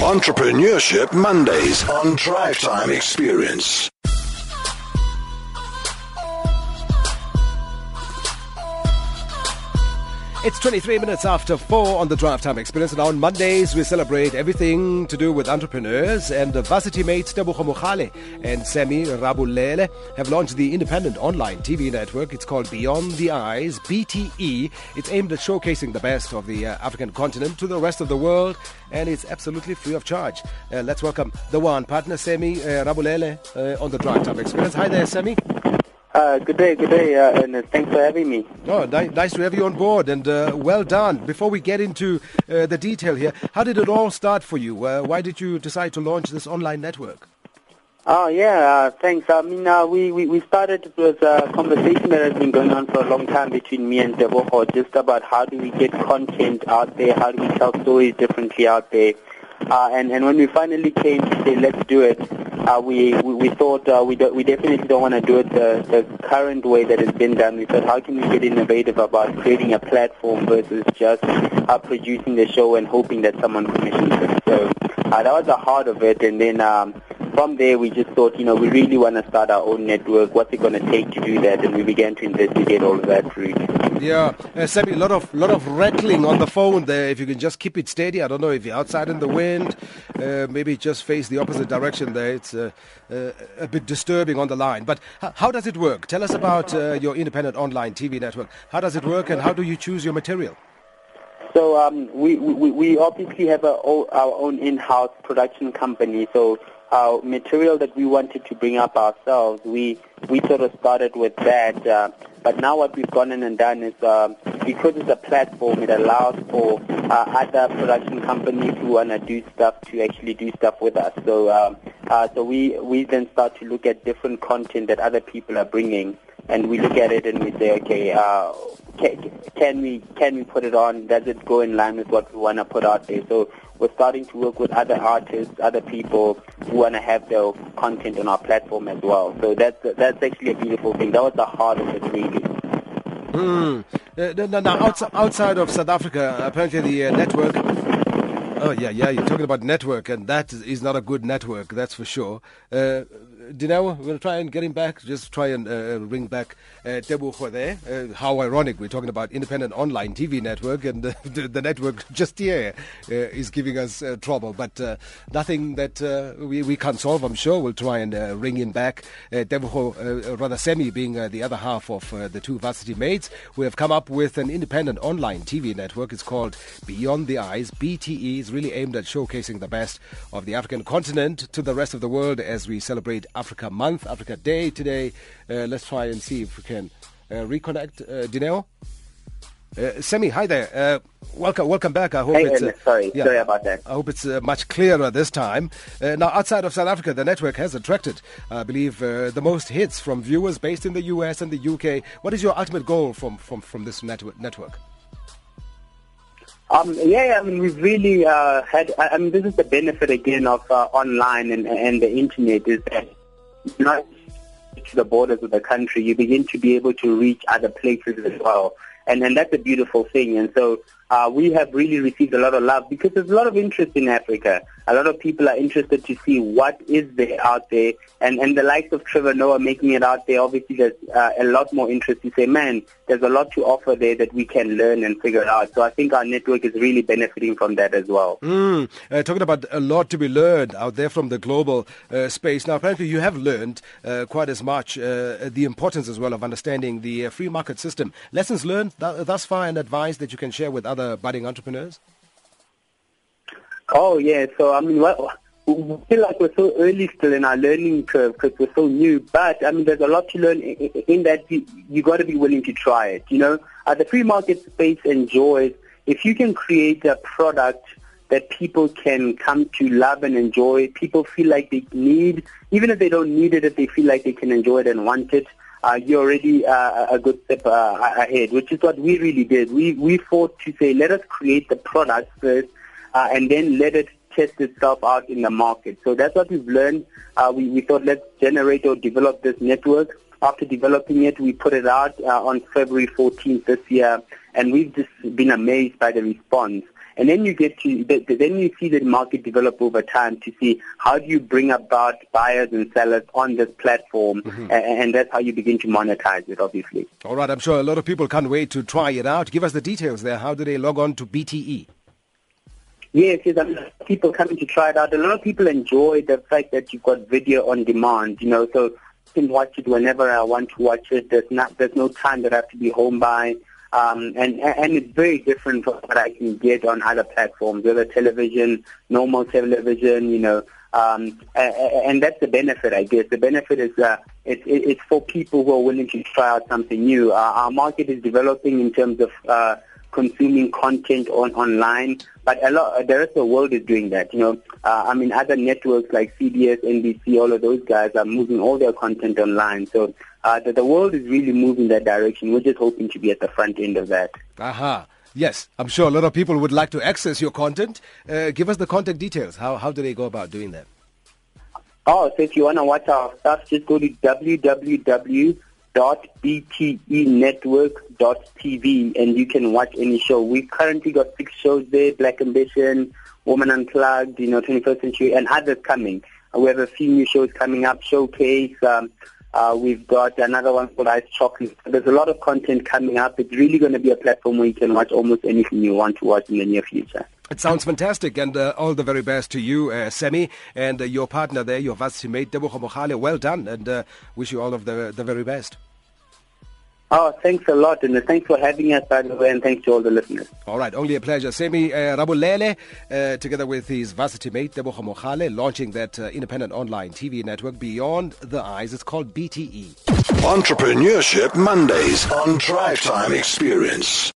Entrepreneurship Mondays on Drive Time Experience. It's 23 minutes after 4 on the Drive Time Experience, and on Mondays we celebrate everything to do with entrepreneurs. And the varsity mates Tebogo Mogale and Sammy Rabolele have launched the independent online TV network. It's called Beyond the Eyes, BTE. It's aimed at showcasing the best of the uh, African continent to the rest of the world, and it's absolutely free of charge. Uh, let's welcome the one partner, Sammy uh, Rabolele, uh, on the Drive Time Experience. Hi there, Sammy. Uh, good day, good day, uh, and uh, thanks for having me. Oh, ni- nice to have you on board, and uh, well done. Before we get into uh, the detail here, how did it all start for you? Uh, why did you decide to launch this online network? Oh, yeah, uh, thanks. I mean, uh, we, we, we started, it was a conversation that has been going on for a long time between me and Tebogo, just about how do we get content out there, how do we tell stories differently out there. Uh, and, and when we finally came to say, let's do it, uh, we, we, thought uh, we, do, we definitely don't want to do it the, the current way that it's been done. We thought, how can we get innovative about creating a platform versus just uh, producing the show and hoping that someone commissions it. So uh, that was the heart of it. And then um, from there, we just thought, you know, we really want to start our own network. What's it going to take to do that? And we began to investigate all of that route. Yeah, uh, Sammy, a lot of lot of rattling on the phone there. If you can just keep it steady, I don't know if you're outside in the wind, uh, maybe just face the opposite direction there. It's uh, uh, a bit disturbing on the line. But h- how does it work? Tell us about uh, your independent online TV network. How does it work, and how do you choose your material? So um, we, we, we obviously have our own in-house production company. So our material that we wanted to bring up ourselves, we, we sort of started with that. Uh, but now what we've gone in and done is um, because it's a platform, it allows for uh, other production companies who want to do stuff to actually do stuff with us. So um, uh, so we, we then start to look at different content that other people are bringing and we look at it and we say, okay, uh, can, we can we put it on? Does it go in line with what we want to put out there? So we're starting to work with other artists, other people who want to have their content on our platform as well. So that's that's actually a beautiful thing. That was the heart of it, really. Mm. Uh, now, now outside, outside of South Africa, apparently the uh, network. Oh yeah, yeah. You're talking about network, and that is- is not a good network. That's for sure. Uh, Dineo, we'll try and get him back. Just try and uh, ring back uh, Tebogo there. Uh, how ironic! We're talking about independent online TV network, and uh, the, the network just here uh, is giving us uh, trouble. But uh, nothing that uh, we we can't solve. I'm sure we'll try and uh, ring him back. Uh, uh, rather Sammy, being uh, the other half of uh, the two varsity mates, we have come up with an independent online TV network. It's called Beyond the Eyes. BTE is really aimed at showcasing the best of the African continent to the rest of the world as we celebrate Africa Month, Africa Day today. Uh, let's try and see if we can uh, reconnect. Uh, Dineo? Uh, Sammy, hi there. Uh, welcome, welcome back. I hope Hey, it's Ernest, sorry, yeah. sorry about that. I hope it's uh, much clearer this time. Uh, now, outside of South Africa, the network has attracted, I believe, uh, the most hits from viewers based in the US and the UK. What is your ultimate goal from from from this network? Network. Um, yeah, I mean, we've really uh, had. I I mean, this is the benefit again of uh, online and, and the internet is that not to the borders of the country, you begin to be able to reach other places as well, and and that's a beautiful thing. And so uh, we have really received a lot of love because there's a lot of interest in Africa. A lot of people are interested to see what is there out there, and and the likes of Trevor Noah making it out there. Obviously, there's uh, a lot more interest to say, man, there's a lot to offer there that we can learn and figure out. So I think our network is really benefiting from that as well. Mm, uh, talking about a lot to be learned out there from the global uh, space. Now, apparently, you have learned uh, quite as much uh, the importance as well of understanding the free market system. Lessons learned th- thus far and advice that you can share with other budding entrepreneurs. Oh yeah, so I mean, what, we feel like we're so early still in our learning curve because we're so new. But I mean, there's a lot to learn in, in that you, you got to be willing to try it. You know, uh, the free market space enjoys if you can create a product that people can come to love and enjoy. People feel like they need, even if they don't need it, if they feel like they can enjoy it and want it. Uh, you're already uh, a good step uh, ahead, which is what we really did. We we fought to say, let us create the product first, uh, and then let it test itself out in the market. So that's what we've learned. Uh, we, we thought let's generate or develop this network. After developing it, we put it out uh, on February 14th this year, and we've just been amazed by the response. And then you get to the, the, then you see the market develop over time to see how do you bring about buyers and sellers on this platform, mm-hmm. and, and that's how you begin to monetize it. Obviously. All right, I'm sure a lot of people can't wait to try it out. Give us the details there. How do they log on to BTE? Yes, yes. I mean, people coming to try it out. A lot of people enjoy the fact that you've got video on demand. You know, so I can watch it whenever I want to watch it. There's not, there's no time that I have to be home by. Um, and and it's very different from what I can get on other platforms, whether television, normal television, you know. Um, and that's the benefit, I guess. The benefit is uh, it, it's for people who are willing to try out something new. Uh, our market is developing in terms of uh, consuming content on online, but a lot the rest of the world is doing that. You know, uh, I mean, other networks like CBS, NBC, all of those guys are moving all their content online. So uh, the, the world is really moving that direction. We're just hoping to be at the front end of that. Aha. Yes, I'm sure a lot of people would like to access your content. Uh, give us the contact details. How how do they go about doing that? Oh, so if you want to watch our stuff, just go to www www.btenetwork.tv and you can watch any show. We've currently got six shows there, Black Ambition, Woman Unplugged, you know, 21st Century, and others coming. Uh, we have a few new shows coming up, Showcase. Um, uh, we've got another one called Ice Chocolate. There's a lot of content coming up. It's really going to be a platform where you can watch almost anything you want to watch in the near future. It sounds fantastic, and uh, all the very best to you, uh, and uh, your partner there, your varsity mate, Tebogo Well done, and uh, wish you all of the, the very best. Oh, thanks a lot, and thanks for having us, by the way, and thanks to all the listeners. All right, only a pleasure. Sammy uh, Rabolele, uh, together with his varsity mate, Tebogo Mogale, launching that uh, independent online TV network Beyond the Eyes. It's called BTE. Entrepreneurship Mondays on Drive Time Experience.